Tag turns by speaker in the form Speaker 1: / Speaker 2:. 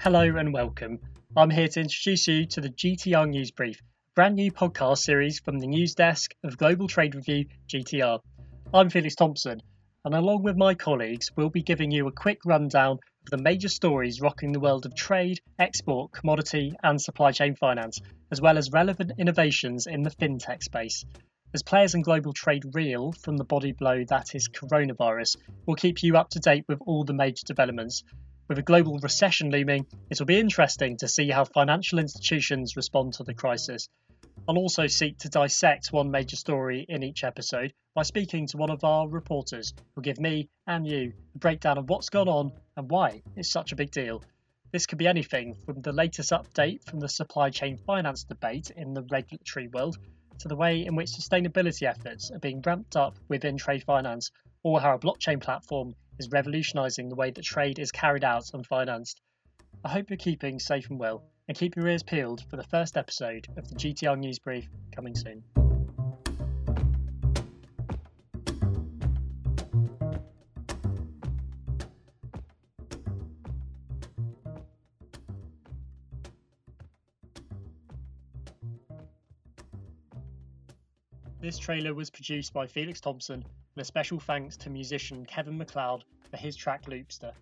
Speaker 1: Hello and welcome. I'm here to introduce you to the GTR News Brief, a brand new podcast series from the news desk of Global Trade Review GTR. I'm Felix Thompson, and along with my colleagues, we'll be giving you a quick rundown of the major stories rocking the world of trade, export, commodity, and supply chain finance, as well as relevant innovations in the fintech space. As players in global trade reel from the body blow that is coronavirus, we'll keep you up to date with all the major developments. With a global recession looming, it will be interesting to see how financial institutions respond to the crisis. I'll also seek to dissect one major story in each episode by speaking to one of our reporters who'll give me and you a breakdown of what's gone on and why it's such a big deal. This could be anything from the latest update from the supply chain finance debate in the regulatory world to the way in which sustainability efforts are being ramped up within trade finance or how a blockchain platform is revolutionising the way that trade is carried out and financed. I hope you're keeping safe and well, and keep your ears peeled for the first episode of the GTR News Brief coming soon. This trailer was produced by Felix Thompson, and a special thanks to musician Kevin MacLeod for his track Loopster.